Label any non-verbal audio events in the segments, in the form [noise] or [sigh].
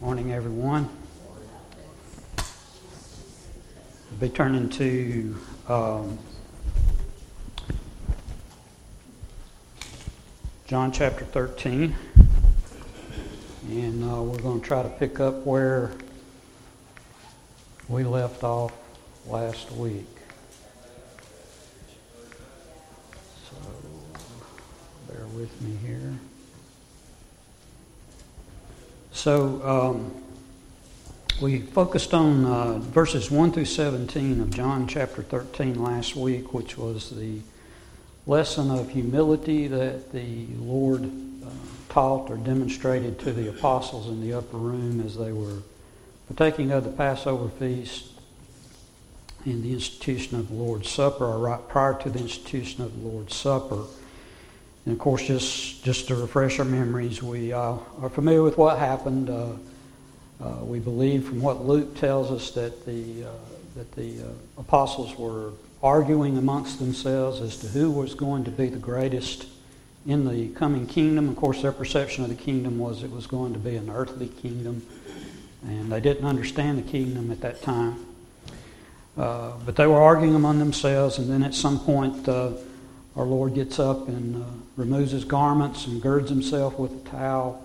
Morning, everyone. We'll be turning to um, John chapter 13, and uh, we're going to try to pick up where we left off last week. So, bear with me here. So um, we focused on uh, verses 1 through 17 of John chapter 13 last week, which was the lesson of humility that the Lord uh, taught or demonstrated to the apostles in the upper room as they were partaking of the Passover feast in the institution of the Lord's Supper, or right prior to the institution of the Lord's Supper. And of course, just, just to refresh our memories, we uh, are familiar with what happened. Uh, uh, we believe from what Luke tells us that the, uh, that the uh, apostles were arguing amongst themselves as to who was going to be the greatest in the coming kingdom. Of course, their perception of the kingdom was it was going to be an earthly kingdom, and they didn't understand the kingdom at that time. Uh, but they were arguing among themselves, and then at some point, our Lord gets up and uh, removes his garments and girds himself with a towel,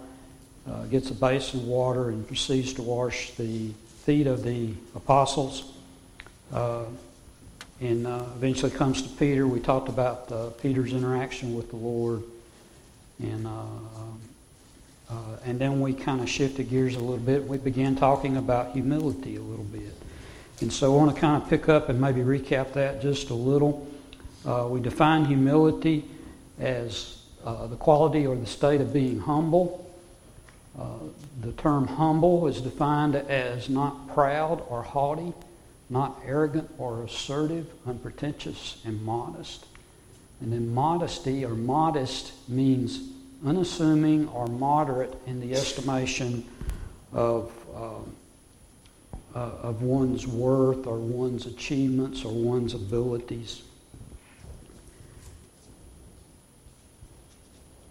uh, gets a basin of water, and proceeds to wash the feet of the apostles. Uh, and uh, eventually comes to Peter. We talked about uh, Peter's interaction with the Lord. And, uh, and then we kind of shifted gears a little bit. We began talking about humility a little bit. And so I want to kind of pick up and maybe recap that just a little. Uh, we define humility as uh, the quality or the state of being humble. Uh, the term humble is defined as not proud or haughty, not arrogant or assertive, unpretentious, and modest. And then modesty or modest means unassuming or moderate in the estimation of, um, uh, of one's worth or one's achievements or one's abilities.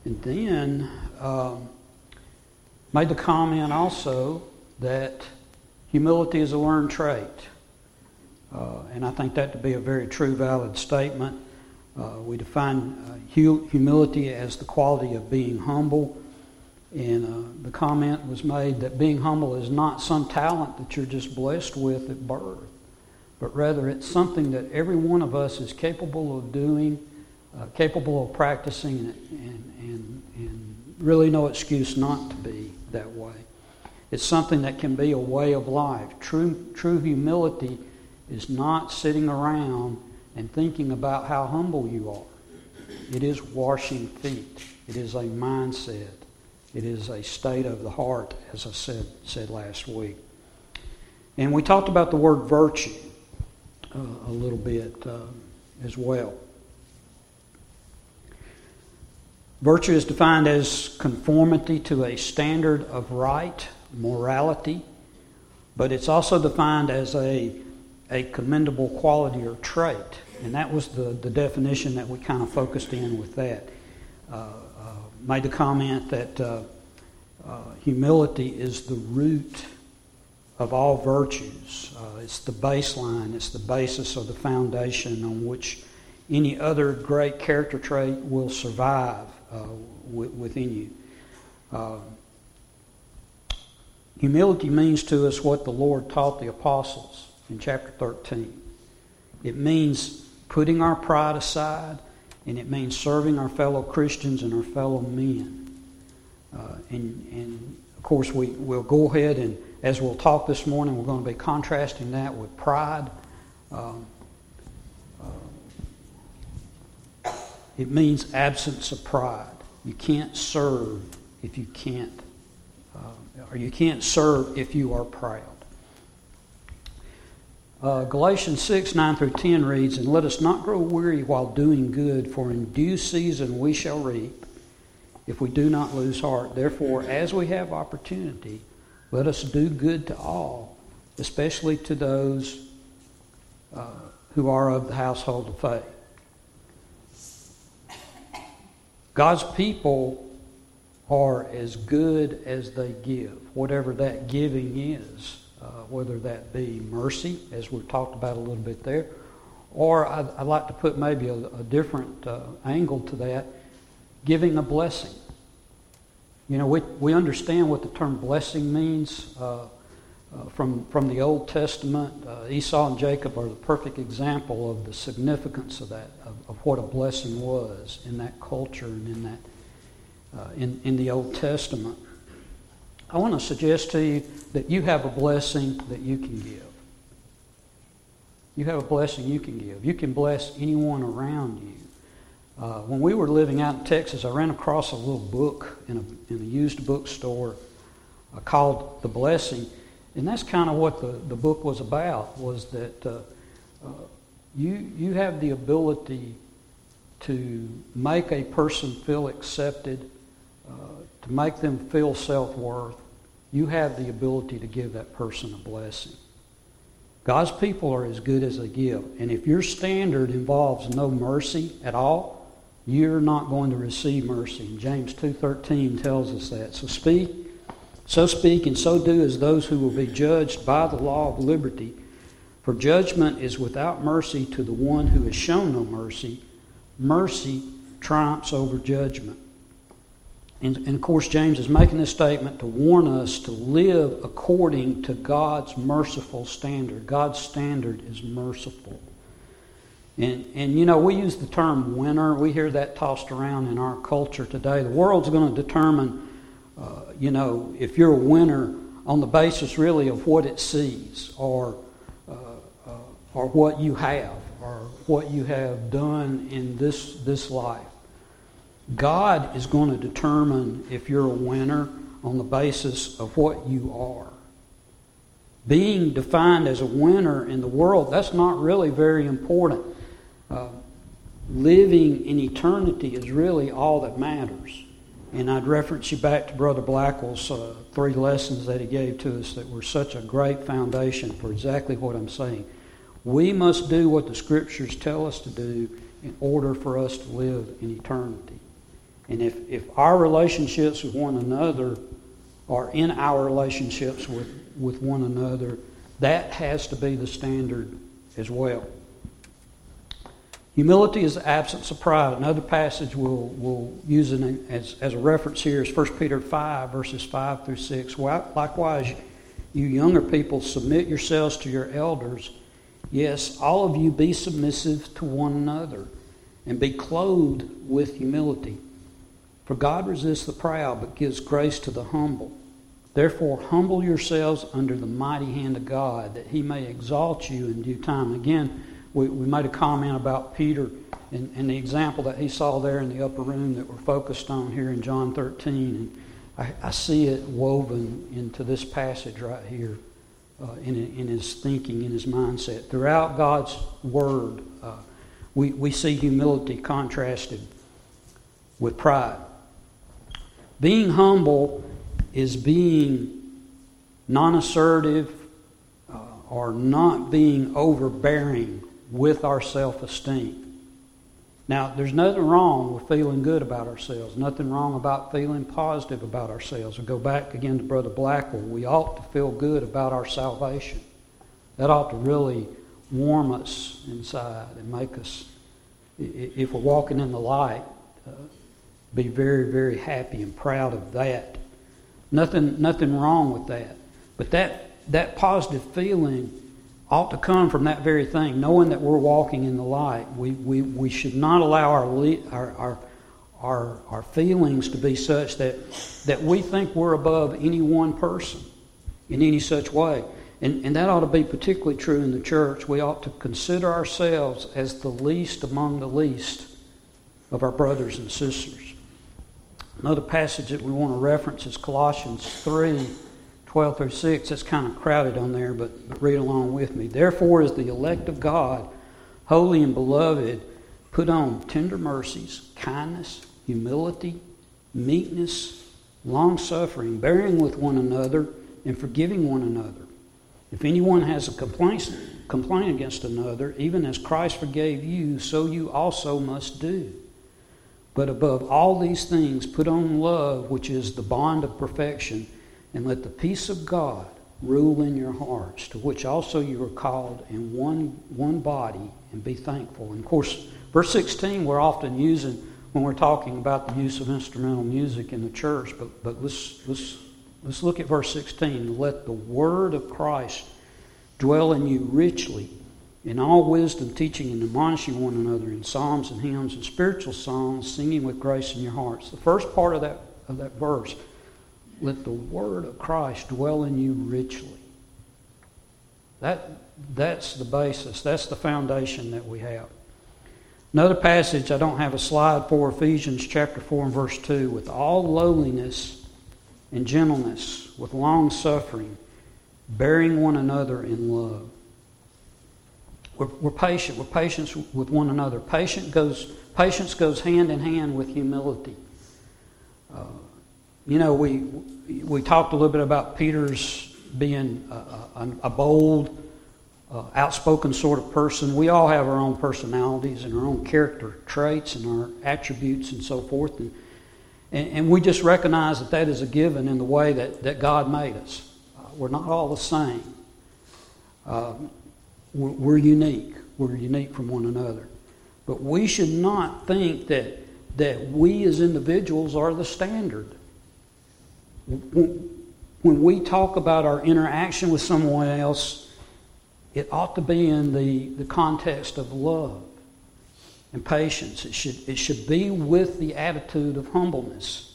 And then um, made the comment also that humility is a learned trait. Uh, and I think that to be a very true, valid statement. Uh, we define uh, humility as the quality of being humble. And uh, the comment was made that being humble is not some talent that you're just blessed with at birth, but rather it's something that every one of us is capable of doing, uh, capable of practicing, it, and, and, and really no excuse not to be that way. It's something that can be a way of life. True, true humility is not sitting around and thinking about how humble you are. It is washing feet. It is a mindset. It is a state of the heart, as I said, said last week. And we talked about the word virtue uh, a little bit uh, as well. Virtue is defined as conformity to a standard of right, morality, but it's also defined as a, a commendable quality or trait. And that was the, the definition that we kind of focused in with that. Uh, uh, made the comment that uh, uh humility is the root of all virtues. Uh, it's the baseline, it's the basis of the foundation on which any other great character trait will survive uh, within you. Uh, humility means to us what the Lord taught the apostles in chapter 13. It means putting our pride aside, and it means serving our fellow Christians and our fellow men. Uh, and, and, of course, we, we'll go ahead and, as we'll talk this morning, we're going to be contrasting that with pride. Um, It means absence of pride. You can't serve if you can't, uh, or you can't serve if you are proud. Uh, Galatians 6, 9 through 10 reads, And let us not grow weary while doing good, for in due season we shall reap, if we do not lose heart. Therefore, as we have opportunity, let us do good to all, especially to those uh, who are of the household of faith. God's people are as good as they give, whatever that giving is, uh, whether that be mercy, as we've talked about a little bit there, or I'd, I'd like to put maybe a, a different uh, angle to that, giving a blessing. You know, we, we understand what the term blessing means uh, uh, from, from the Old Testament. Uh, Esau and Jacob are the perfect example of the significance of that, of, of what a blessing was in that culture and in, that, uh, in, in the Old Testament. I want to suggest to you that you have a blessing that you can give. You have a blessing you can give. You can bless anyone around you. Uh, when we were living out in Texas, I ran across a little book in a, in a used bookstore uh, called The Blessing. And that's kind of what the, the book was about, was that uh, uh, you, you have the ability to make a person feel accepted, uh, to make them feel self-worth. You have the ability to give that person a blessing. God's people are as good as they give. And if your standard involves no mercy at all, you're not going to receive mercy. And James 2.13 tells us that. So speak, so speak and so do as those who will be judged by the law of liberty. For judgment is without mercy to the one who has shown no mercy. Mercy triumphs over judgment. And, and, of course, James is making this statement to warn us to live according to God's merciful standard. God's standard is merciful. And, and you know, we use the term winner. We hear that tossed around in our culture today. The world's going to determine, uh, you know, if you're a winner on the basis really of what it sees or, uh, uh, or what you have or what you have done in this, this life. God is going to determine if you're a winner on the basis of what you are. Being defined as a winner in the world, that's not really very important. Uh, living in eternity is really all that matters. And I'd reference you back to Brother Blackwell's uh, three lessons that he gave to us that were such a great foundation for exactly what I'm saying. We must do what the Scriptures tell us to do in order for us to live in eternity. And if, if our relationships with one another are in our relationships with, with one another, that has to be the standard as well. Humility is the absence of pride. Another passage we'll, we'll use as, as a reference here is 1 Peter 5, verses 5 through 6. Likewise, you younger people, submit yourselves to your elders. Yes, all of you be submissive to one another and be clothed with humility. For God resists the proud, but gives grace to the humble. Therefore, humble yourselves under the mighty hand of God, that he may exalt you in due time. Again, we, we made a comment about Peter and, and, the example that he saw there in the upper room that we're focused on here in John 13. And I, I see it woven into this passage right here uh, in, in his thinking, in his mindset. Throughout God's Word, uh, we, we see humility contrasted with pride. Being humble is being non assertive uh, or not being overbearing with our self esteem. Now, there's nothing wrong with feeling good about ourselves, nothing wrong about feeling positive about ourselves. I go back again to Brother Blackwell. We ought to feel good about our salvation. That ought to really warm us inside and make us, if we're walking in the light, uh, be very, very happy and proud of that. Nothing, nothing wrong with that. But that, that positive feeling ought to come from that very thing, knowing that we're walking in the light. We, we, we should not allow our, our, our, our, our feelings to be such that, that we think we're above any one person in any such way. And, and that ought to be particularly true in the church. We ought to consider ourselves as the least among the least of our brothers and sisters. Another passage that we want to reference is Colossians 3 12 through 6. it's kind of crowded on there, but, read along with me. Therefore, as the elect of God, holy and beloved, put on tender mercies, kindness, humility, meekness, long suffering, bearing with one another, and forgiving one another. If anyone has a complaint, complaint against another, even as Christ forgave you, so you also must do. But above all these things, put on love, which is the bond of perfection, and let the peace of God rule in your hearts, to which also you are called in one, one body, and be thankful. And of course, verse 16 we're often using when we're talking about the use of instrumental music in the church, but, but let's, let's, let's look at verse 16. Let the word of Christ dwell in you richly in all wisdom, teaching and admonishing one another in psalms and hymns and spiritual songs, singing with grace in your hearts. The first part of that, of that verse, let the word of Christ dwell in you richly. That, that's the basis, that's the foundation that we have. Another passage I don't have a slide for, Ephesians chapter 4 and verse 2, with all lowliness and gentleness, with long suffering, bearing one another in love we're, we're patient. We're patient with one another. Patient goes, patience goes hand in hand with humility. Uh, you know, we, we talked a little bit about Peter's being a, a, a bold, uh, outspoken sort of person. We all have our own personalities and our own character traits and our attributes and so forth. And, and, and we just recognize that that is a given in the way that, that God made us. Uh, we're not all the same. Uh, we're unique. We're unique from one another. But we should not think that, that we as individuals are the standard. When we talk about our interaction with someone else, it ought to be in the, the context of love and patience. It should, it should be with the attitude of humbleness,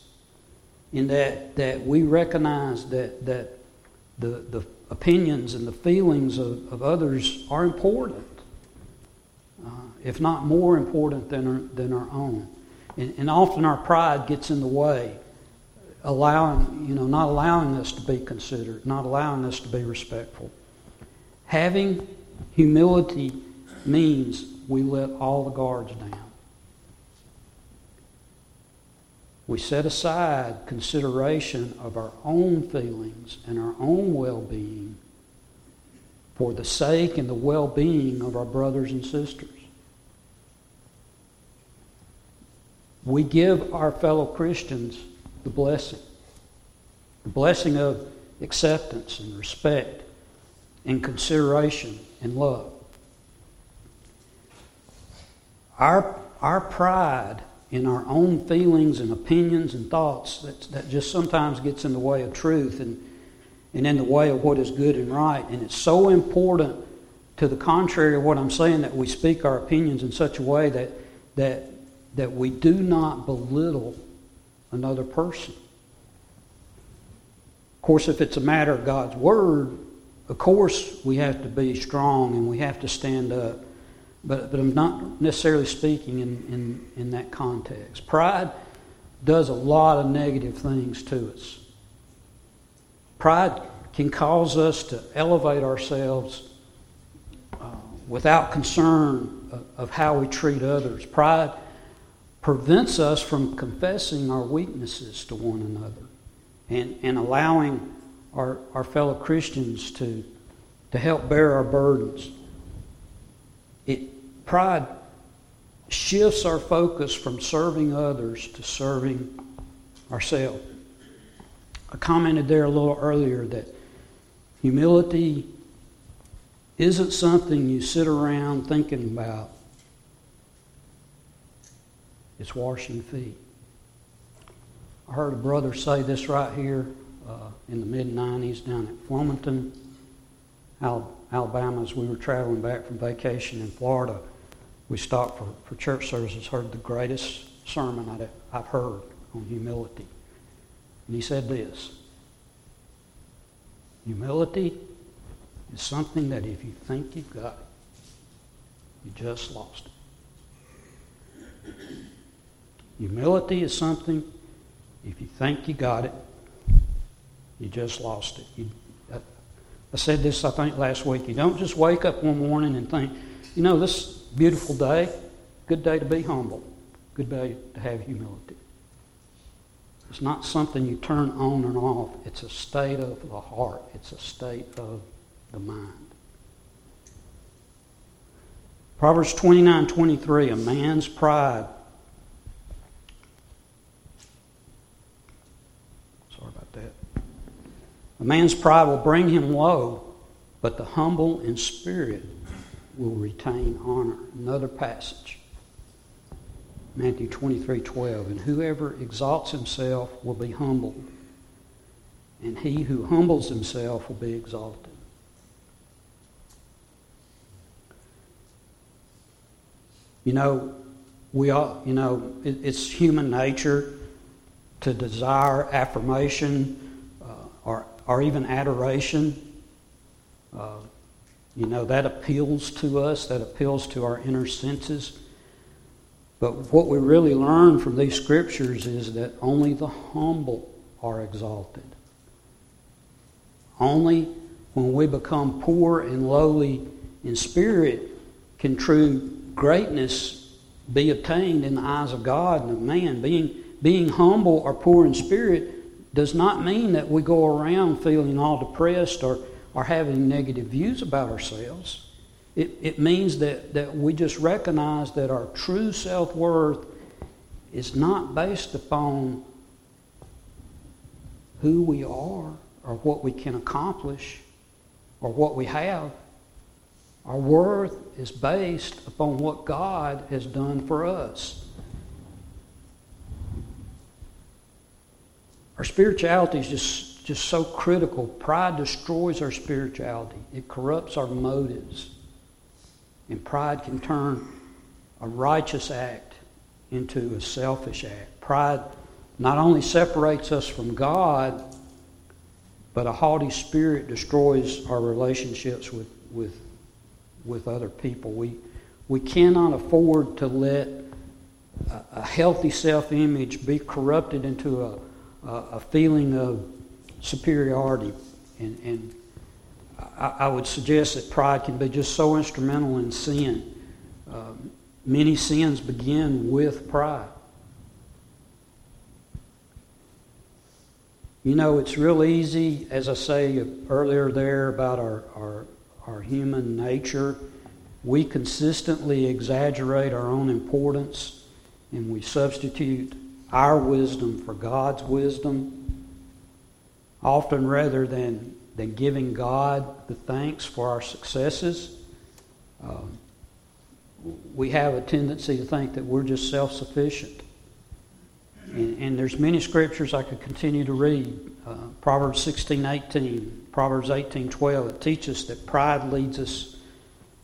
in that, that we recognize that, that the, the opinions and the feelings of, of others are important, uh, if not more important than our, than our own. And, and often our pride gets in the way, allowing, you know, not allowing us to be considered, not allowing us to be respectful. Having humility means we let all the guards down. we set aside consideration of our own feelings and our own well being for the sake and the well being of our brothers and sisters. We give our fellow Christians the blessing the blessing of acceptance and respect and consideration and love. Our, our pride in our own feelings and opinions and thoughts that, that just sometimes gets in the way of truth and, and in the way of what is good and right. And it's so important to the contrary of what I'm saying that we speak our opinions in such a way that, that, that we do not belittle another person. Of course, if it's a matter of God's Word, of course we have to be strong and we have to stand up. But, but I'm not necessarily speaking in, in, in that context. Pride does a lot of negative things to us. Pride can cause us to elevate ourselves uh, without concern of, of how we treat others. Pride prevents us from confessing our weaknesses to one another and, and allowing our, our fellow Christians to, to help bear our burdens. It, Pride shifts our focus from serving others to serving ourselves. I commented there a little earlier that humility isn't something you sit around thinking about, it's washing feet. I heard a brother say this right here uh, in the mid 90s down at Flemington, Alabama, as we were traveling back from vacation in Florida we stopped for, for church services, heard the greatest sermon I'd, I've heard on humility. And he said this Humility is something that if you think you've got it, you just lost it. Humility is something, if you think you got it, you just lost it. You, I, I said this, I think, last week. You don't just wake up one morning and think, you know, this Beautiful day, good day to be humble, good day to have humility. It's not something you turn on and off. It's a state of the heart. It's a state of the mind. Proverbs 29 23, a man's pride A man's pride will bring him low, but the humble in spirit will retain honor. Another passage. Matthew 23 12. And whoever exalts himself will be humbled, and he who humbles himself will be exalted. You know, we all, you know, it, it's human nature to desire affirmation or, even adoration. Uh, you know, that appeals to us, that appeals to our inner senses. But what we really learn from these scriptures is that only the humble are exalted. Only when we become poor and lowly in spirit can true greatness be obtained in the eyes of God and of man. Being, being humble or poor in spirit does not mean that we go around feeling all depressed or, or having negative views about ourselves. It, it means that, that we just recognize that our true self worth is not based upon who we are or what we can accomplish or what we have. Our worth is based upon what God has done for us. Our spirituality is just, just so critical. Pride destroys our spirituality, it corrupts our motives. And pride can turn a righteous act into a selfish act. Pride not only separates us from God, but a haughty spirit destroys our relationships with, with with other people. We, we cannot afford to let a, a healthy self image be corrupted into a, a, a, feeling of superiority. And, and I, I, would suggest that pride can be just so instrumental in sin. Uh, many sins begin with pride. You know, it's real easy, as I say earlier there about our, our our human nature. We consistently exaggerate our own importance and we substitute our wisdom for God's wisdom, often rather than, than giving God the thanks for our successes. Um, we have a tendency to think that we're just self sufficient. And, and, there's many scriptures I could continue to read. Uh, Proverbs 16, 18, Proverbs 18:12 it teaches that pride leads us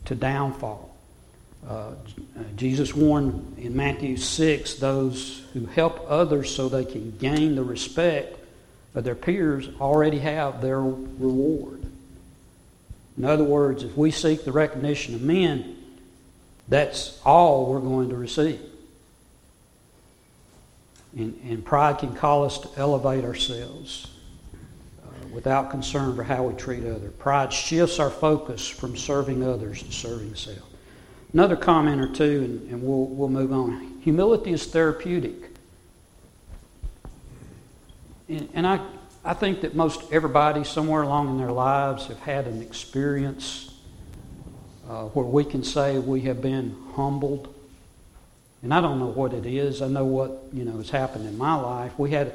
to downfall. Uh, Jesus warned in Matthew 6 those who help others so they can gain the respect of their peers already have their reward. In other words, if we seek the recognition of men, that's all we're going to receive. And, and pride can call us to elevate ourselves without concern for how we treat others. Pride shifts our focus from serving others to serving self. Another comment or two, and, and we'll, we'll move on. Humility is therapeutic. And, and I, I think that most everybody, somewhere along in their lives, have had an experience uh, where we can say we have been humbled. And I don't know what it is. I know what you know has happened in my life. We had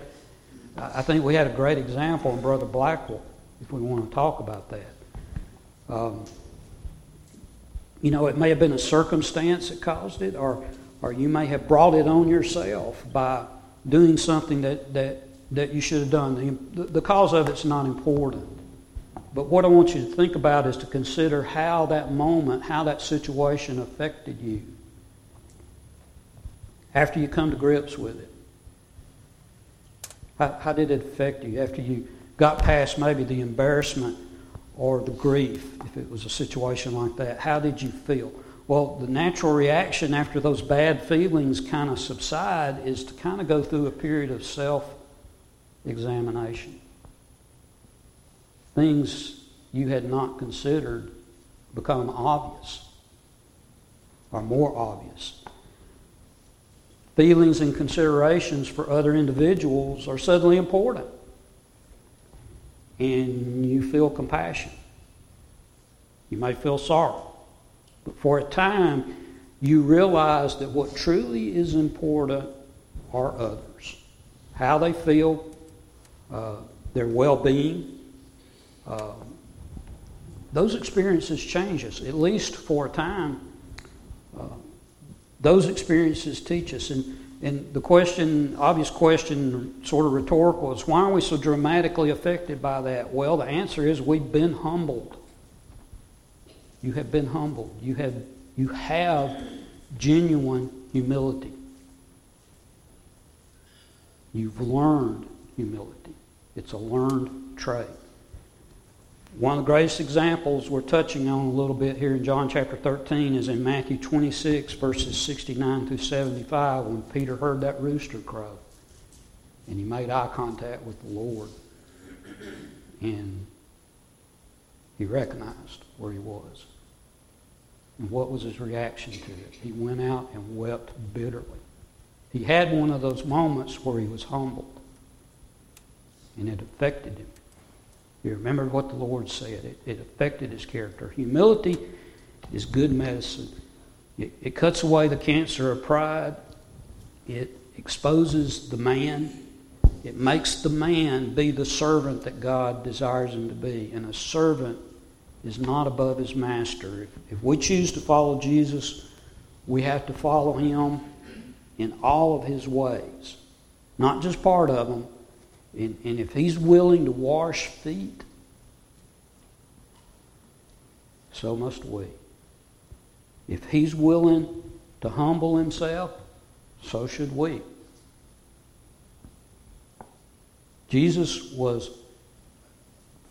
I think we had a great example in Brother Blackwell, if we want to talk about that. Um, you know, it may have been a circumstance that caused it, or, or you may have brought it on yourself by doing something that, that, that you should have done. The, the cause of it's not important. But what I want you to think about is to consider how that moment, how that situation affected you after you come to grips with it. How, how did it affect you after you got past maybe the embarrassment or the grief, if it was a situation like that? How did you feel? Well, the natural reaction after those bad feelings kind of subside is to kind of go through a period of self examination. Things you had not considered become obvious or more obvious feelings and considerations for other individuals are suddenly important. And you feel compassion. You may feel sorrow. But for a time, you realize that what truly is important are others. How they feel, uh, their well being, uh, those experiences change us, at least for a time. Uh, those experiences teach us. And, and the question, obvious question, sort of rhetorical, is why are we so dramatically affected by that? Well, the answer is we've been humbled. You have been humbled. You have, you have genuine humility. You've learned humility. It's a learned trait. One of the greatest examples we're touching on a little bit here in John chapter 13 is in Matthew 26, verses 69 through 75, when Peter heard that rooster crow and he made eye contact with the Lord. And he recognized where he was. And what was his reaction to it? He went out and wept bitterly. He had one of those moments where he was humbled, and it affected him. He remembered what the Lord said. It, it affected his character. Humility is good medicine. It, it cuts away the cancer of pride. It exposes the man. It makes the man be the servant that God desires him to be. And a servant is not above his master. If, if we choose to follow Jesus, we have to follow him in all of his ways, not just part of them. And, and if he's willing to wash feet, so must we. If he's willing to humble himself, so should we. Jesus was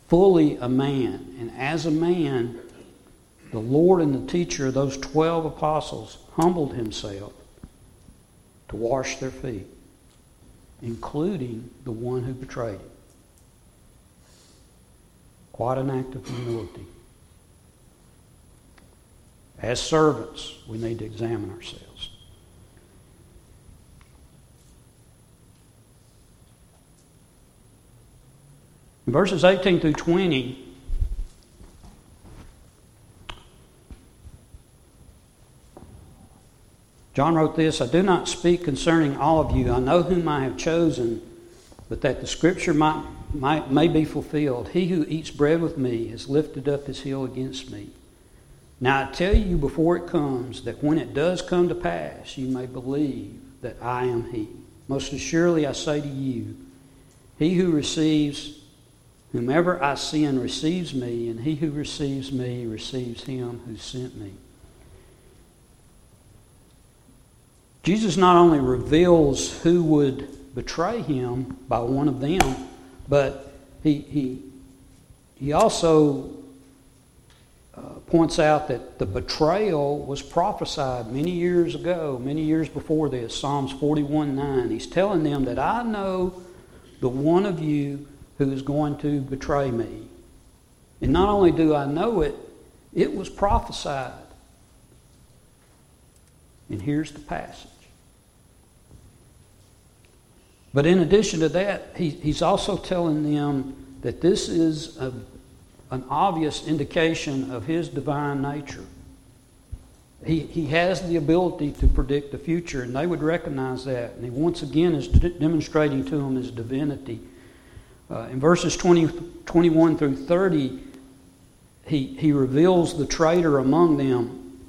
fully a man. And as a man, the Lord and the teacher of those 12 apostles humbled himself to wash their feet, including the one who betrayed him. Quite an act of humility. As servants, we need to examine ourselves. Verses 18 through 20, John wrote this I do not speak concerning all of you. I know whom I have chosen, but that the scripture might, might, may be fulfilled. He who eats bread with me has lifted up his heel against me. Now I tell you before it comes, that when it does come to pass, you may believe that I am he. Most assuredly I say to you, he who receives Whomever I send receives me, and he who receives me receives him who sent me. Jesus not only reveals who would betray him by one of them, but he, he, he also uh, points out that the betrayal was prophesied many years ago, many years before this. Psalms 41 9. He's telling them that I know the one of you who is going to betray me. And not only do I know it, it was prophesied. And here's the passage. But in addition to that, he, he's also telling them that this is a, an obvious indication of his divine nature. He, he has the ability to predict the future, and they would recognize that. And he once again is demonstrating to them his divinity uh, in verses 20, 21 through 30, he, he reveals the traitor among them.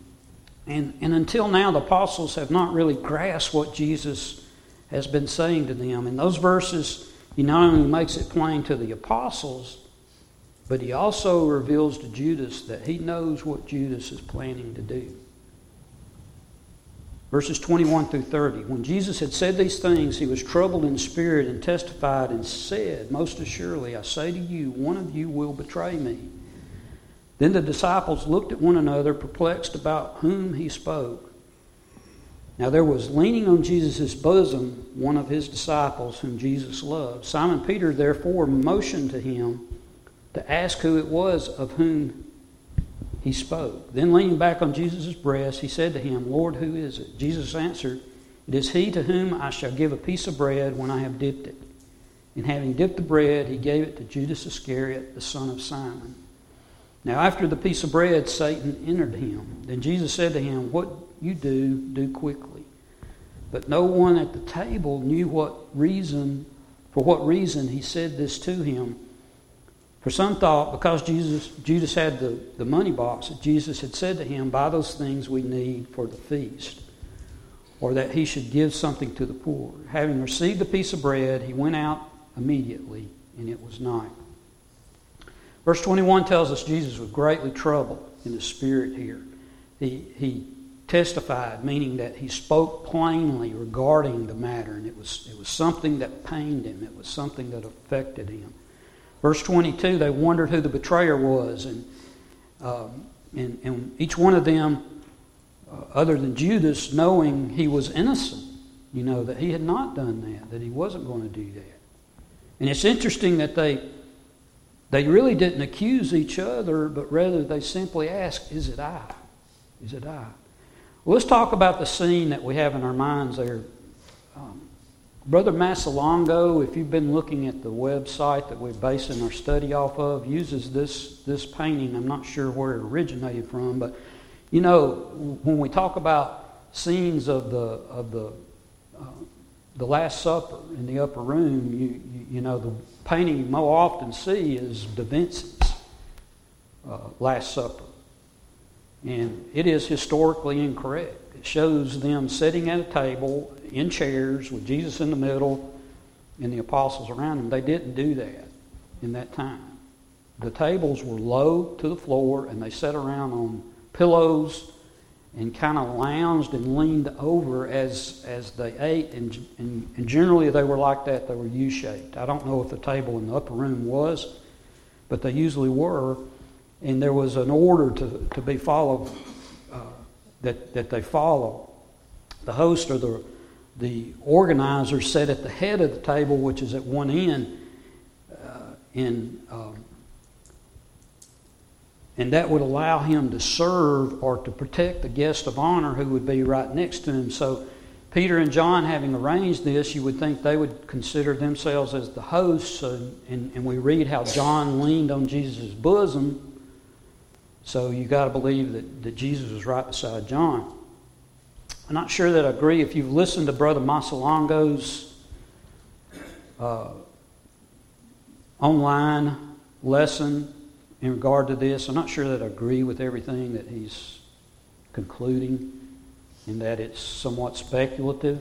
And, and until now, the apostles have not really grasped what Jesus has been saying to them. In those verses, he not only makes it plain to the apostles, but he also reveals to Judas that he knows what Judas is planning to do. Verses 21 through 30. When Jesus had said these things, he was troubled in spirit and testified and said, Most assuredly, I say to you, one of you will betray me. Then the disciples looked at one another, perplexed about whom he spoke. Now there was leaning on Jesus' bosom one of his disciples whom Jesus loved. Simon Peter therefore motioned to him to ask who it was of whom he spoke. Then, leaning back on Jesus' breast, he said to him, Lord, who is it? Jesus answered, It is he to whom I shall give a piece of bread when I have dipped it. And having dipped the bread, he gave it to Judas Iscariot, the son of Simon. Now, after the piece of bread, Satan entered him. Then Jesus said to him, What you do, do quickly. But no one at the table knew what reason, for what reason he said this to him. For some thought, because Jesus, Judas had the, the money box, that Jesus had said to him, Buy those things we need for the feast, or that he should give something to the poor. Having received a piece of bread, he went out immediately, and it was night. Verse 21 tells us Jesus was greatly troubled in the spirit here. He, he testified, meaning that he spoke plainly regarding the matter, and it was, it was something that pained him, it was something that affected him. Verse 22, they wondered who the betrayer was, and, um, and, and each one of them, uh, other than Judas, knowing he was innocent, you know, that he had not done that, that he wasn't going to do that. And it's interesting that they, they really didn't accuse each other, but rather they simply asked, Is it I? Is it I? Let's talk about the scene that we have in our minds there. Um, Brother Mazzalongo, if you've been looking at the website that we're basing our study off of, uses this, this painting. I'm not sure where it originated from, but you know, when we talk about scenes of the, of the, uh, the Last Supper in the upper room, you, you, you, know, the painting you more often see is Da Vinci's uh, Last Supper. And it is historically incorrect. It shows them sitting at a table in chairs with Jesus in the middle and the apostles around them. They didn't do that in that time. The tables were low to the floor and they sat around on pillows and kind of lounged and leaned over as, as they ate. And, and, and generally they were like that. They were U-shaped. I don't know if the table in the upper room was, but they usually were and there was an order to, to be followed uh, that, that they follow. The host or the, the organizer sat at the head of the table, which is at one end, uh, and, um, and that would allow him to serve or to protect the guest of honor who would be right next to him. So, Peter and John, having arranged this, you would think they would consider themselves as the hosts, and, and, and we read how John leaned on Jesus' bosom so you got to believe that, that Jesus was right beside John. I'm not sure that I agree. If you've listened to Brother Mazzalongo's uh, online lesson in regard to this, I'm not sure that I agree with everything that he's concluding, in that it's somewhat speculative.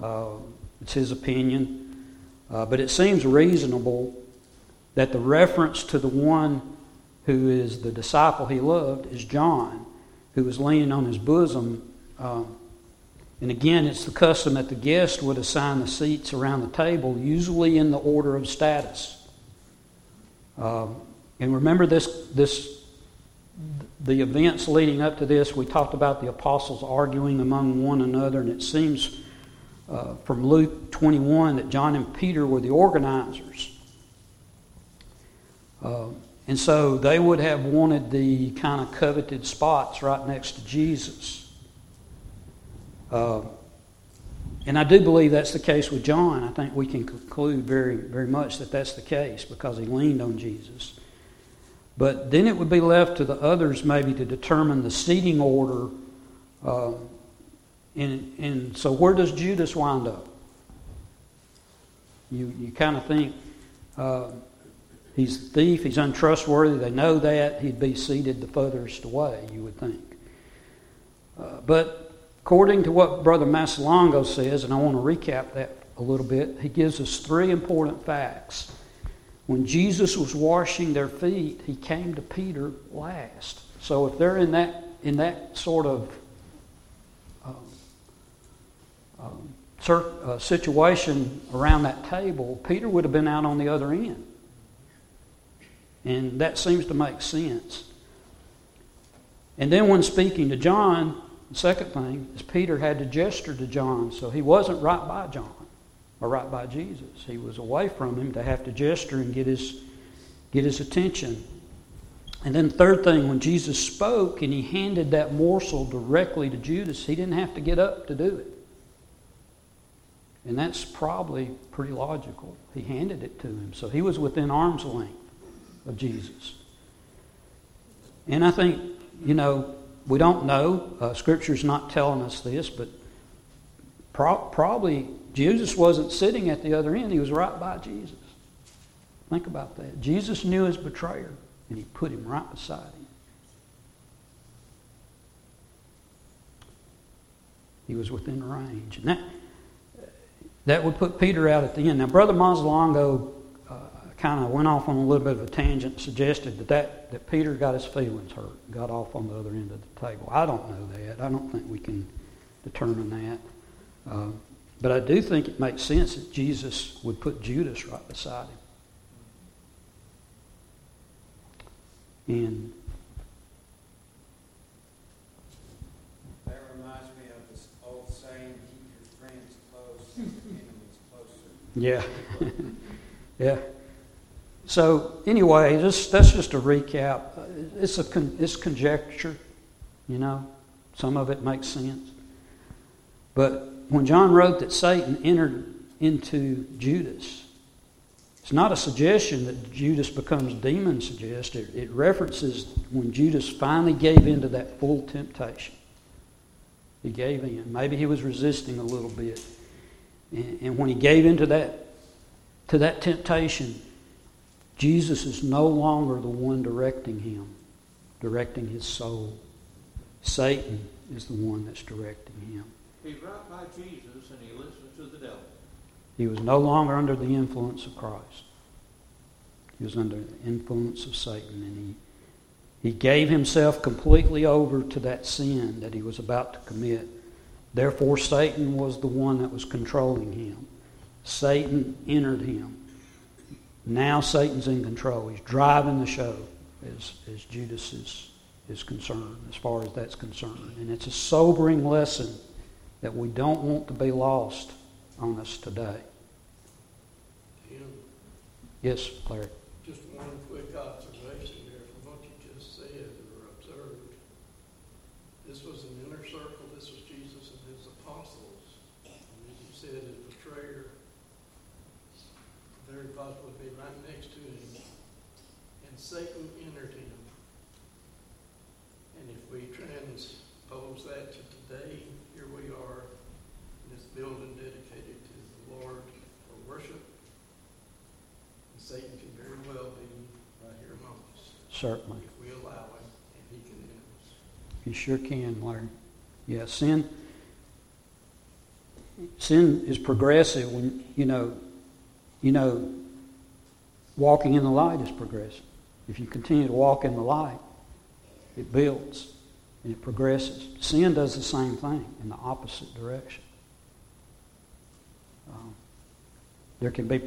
Uh, it's his opinion. Uh, but it seems reasonable that the reference to the one who is the disciple he loved, is John, who was leaning on his bosom. Uh, and again, it's the custom that the guest would assign the seats around the table, usually in the order of status. Uh, and remember this, this, the events leading up to this. We talked about the apostles arguing among one another, and it seems uh, from Luke 21 that John and Peter were the organizers. Uh, and so they would have wanted the kind of coveted spots right next to Jesus. Uh, and I do believe that's the case with John. I think we can conclude very, very much that that's the case because he leaned on Jesus. But then it would be left to the others maybe to determine the seating order. Uh, and, so where does Judas wind up? You, you kind of think. Uh, He's a thief. He's untrustworthy. They know that. He'd be seated the furthest away, you would think. Uh, but according to what Brother Mazzalongo says, and I want to recap that a little bit, he gives us three important facts. When Jesus was washing their feet, he came to Peter last. So if they're in that in that sort of um, um, uh, situation around that table, Peter would have been out on the other end. And that seems to make sense. And then when speaking to John, the second thing is Peter had to gesture to John. So he wasn't right by John or right by Jesus. He was away from him to have to gesture and get his, get his attention. And then the third thing, when Jesus spoke and he handed that morsel directly to Judas, he didn't have to get up to do it. And that's probably pretty logical. He handed it to him. So he was within arm's length of Jesus. And I think, you know, we don't know. Uh, Scripture's not telling us this, but pro- probably Jesus wasn't sitting at the other end. He was right by Jesus. Think about that. Jesus knew his betrayer, and he put him right beside him. He was within range. And that, that would put Peter out at the end. Now, Brother Mazzalongo kind of went off on a little bit of a tangent, suggested that, that, that Peter got his feelings hurt, got off on the other end of the table. I don't know that. I don't think we can determine that. Uh, but I do think it makes sense that Jesus would put Judas right beside him. And That reminds me of this old saying, keep your friends close, enemies closer. yeah, [laughs] yeah. So anyway, just, that's just a recap. It's a con, it's conjecture, you know. Some of it makes sense. But when John wrote that Satan entered into Judas, it's not a suggestion that Judas becomes demon suggest. It, references when Judas finally gave in to that full temptation. He gave in. Maybe he was resisting a little bit. And, and when he gave into that to that temptation, Jesus is no longer the one directing him, directing his soul. Satan is the one that's directing him. He's right by Jesus and he listens to the devil. He was no longer under the influence of Christ. He was under the influence of Satan, and he, he gave himself completely over to that sin that he was about to commit. Therefore, Satan was the one that was controlling him. Satan entered him. Now Satan's in control. He's driving the show as, as Judas is, is concerned, as far as that's concerned. And it's a sobering lesson that we don't want to be lost on us today. Yes, Larry. just one quick observation there from what you just said or observed. This was an inner circle, this was Jesus and his apostles. And as you said, his betrayer very possibly be right next to him. And Satan entered him. And if we transpose that to today, here we are in this building dedicated to the Lord for worship. And Satan can very well be right here among us Certainly. if we allow him, and he can enter us. You sure can, Larry. Yeah, sin sin is progressive when you know you know walking in the light is progressive. If you continue to walk in the light, it builds and it progresses. Sin does the same thing in the opposite direction. Um, there can be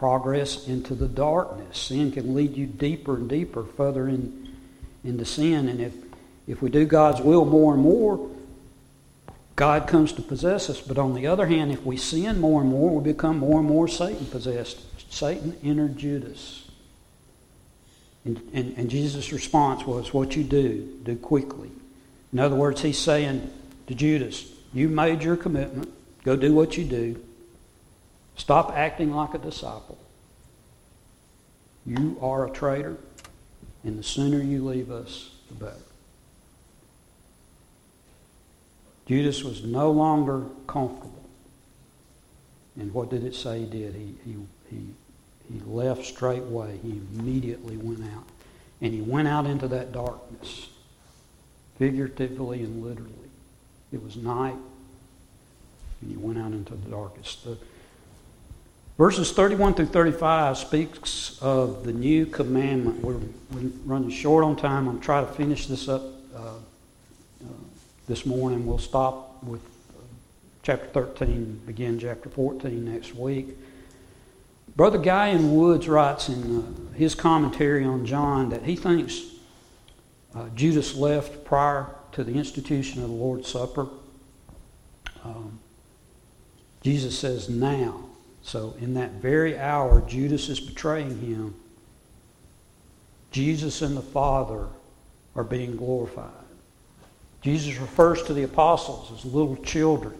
progress into the darkness. Sin can lead you deeper and deeper, further in, into sin. And if, if we do God's will more and more, God comes to possess us. But on the other hand, if we sin more and more, we become more and more Satan possessed. Satan entered Judas. And, and, and Jesus' response was, What you do, do quickly. In other words, he's saying to Judas, You made your commitment. Go do what you do. Stop acting like a disciple. You are a traitor, and the sooner you leave us, the better. Judas was no longer comfortable. And what did it say he did? He, he, he, he left straightway. He immediately went out. And he went out into that darkness, figuratively and literally. It was night, and he went out into the darkest. The, verses 31 through 35 speaks of the new commandment. We're, we're running short on time. I'm trying to finish this up uh, uh, this morning. We'll stop with uh, chapter 13, begin chapter 14 next week. Brother Guy N. Woods writes in uh, his commentary on John that he thinks uh, Judas left prior to the institution of the Lord's Supper. Um, Jesus says, now. So, in that very hour, Judas is betraying him. Jesus and the Father are being glorified. Jesus refers to the apostles as little children.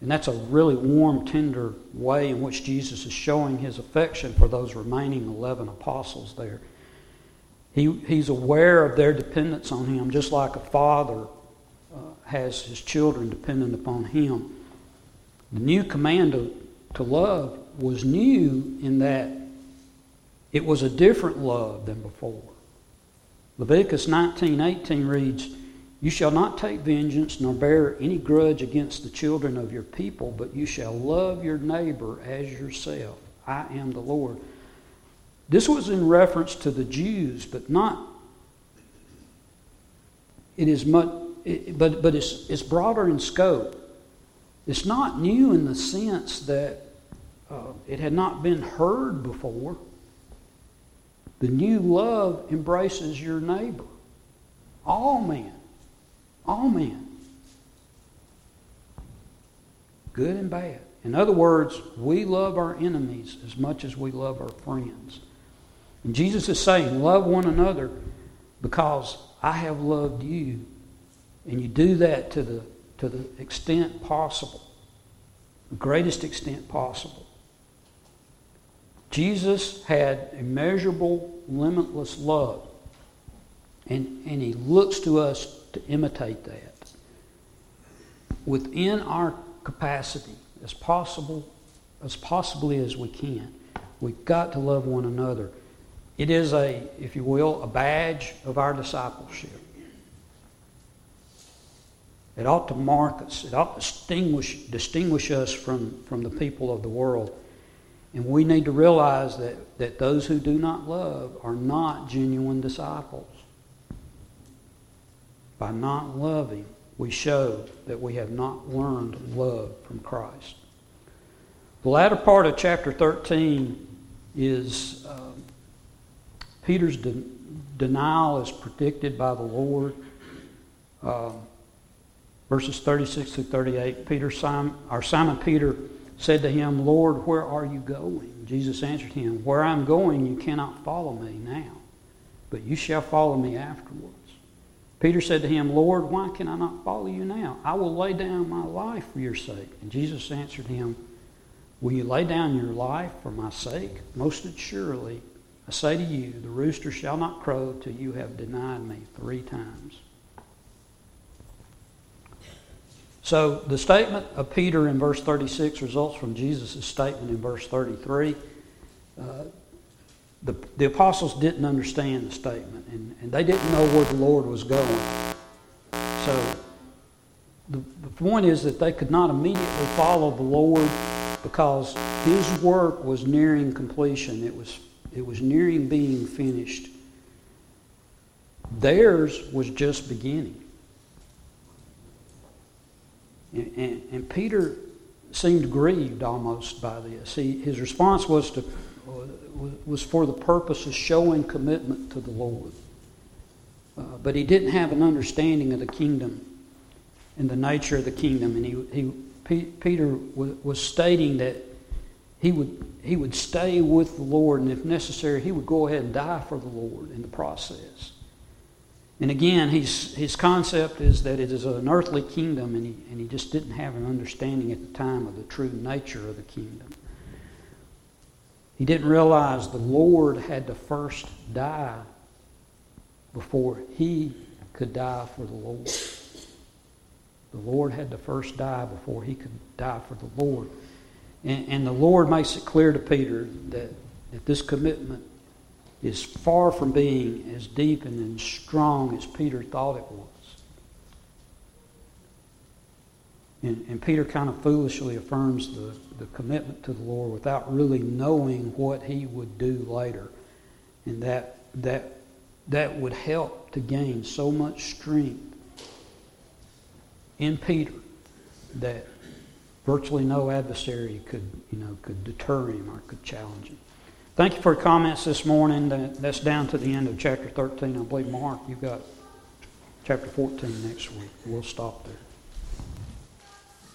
And that's a really warm, tender way in which Jesus is showing his affection for those remaining 11 apostles there. He, he's aware of their dependence on him, just like a father uh, has his children dependent upon him. The new command to, love was new in that It was a different love than before. Leviticus 19:18 reads, "You shall not take vengeance nor bear any grudge against the children of your people, but you shall love your neighbor as yourself. I am the Lord." This was in reference to the Jews, but not it is much it, but but it's it's broader in scope. It's not new in the sense that uh, it had not been heard before. The new love embraces your neighbor. All men. All men. Good and bad. In other words, we love our enemies as much as we love our friends. And Jesus is saying, Love one another because I have loved you. And you do that to the, to the extent possible, the greatest extent possible. Jesus had immeasurable, limitless love. And, and he looks to us to imitate that. Within our capacity, as possible, as possibly as we can, we've got to love one another. It is a, if you will, a badge of our discipleship. It ought to mark us. It ought to distinguish, distinguish us from, from the people of the world. And we need to realize that, that those who do not love are not genuine disciples. By not loving, we show that we have not learned love from Christ. The latter part of chapter 13 is uh, Peter's de- denial is predicted by the Lord. Uh, verses 36 through 38, Peter, Simon, or Simon Peter said to him, Lord, where are you going? Jesus answered him, Where I am going, you cannot follow me now, but you shall follow me afterwards. Peter said to him, Lord, why can I not follow you now? I will lay down my life for your sake. And Jesus answered him, Will you lay down your life for my sake? Most assuredly, I say to you, the rooster shall not crow till you have denied me three times. So the statement of Peter in verse 36 results from Jesus' statement in verse 33. Uh, the, the apostles didn't understand the statement, and, and they didn't know where the Lord was going. So the, the point is that they could not immediately follow the Lord because his work was nearing completion. It was, it was nearing being finished. Theirs was just beginning. And, and, and Peter seemed grieved almost by this. He, his response was, to, was for the purpose of showing commitment to the Lord. Uh, but he didn't have an understanding of the kingdom and the nature of the kingdom. And he, he, P- Peter w- was stating that he would, he would stay with the Lord, and if necessary, he would go ahead and die for the Lord in the process. And again, he's, his concept is that it is an earthly kingdom, and he, and he just didn't have an understanding at the time of the true nature of the kingdom. He didn't realize the Lord had to first die before he could die for the Lord. The Lord had to first die before he could die for the Lord. And, and the Lord makes it clear to Peter that, that this commitment is far from being as deep and as strong as Peter thought it was. And, and Peter kind of foolishly affirms the, the commitment to the Lord without really knowing what he would do later. And that, that, that would help to gain so much strength in Peter that virtually no adversary could, you know, could deter him or could challenge him. Thank you for your comments this morning. That's down to the end of chapter 13. I believe, Mark, you've got chapter 14 next week. We'll stop there.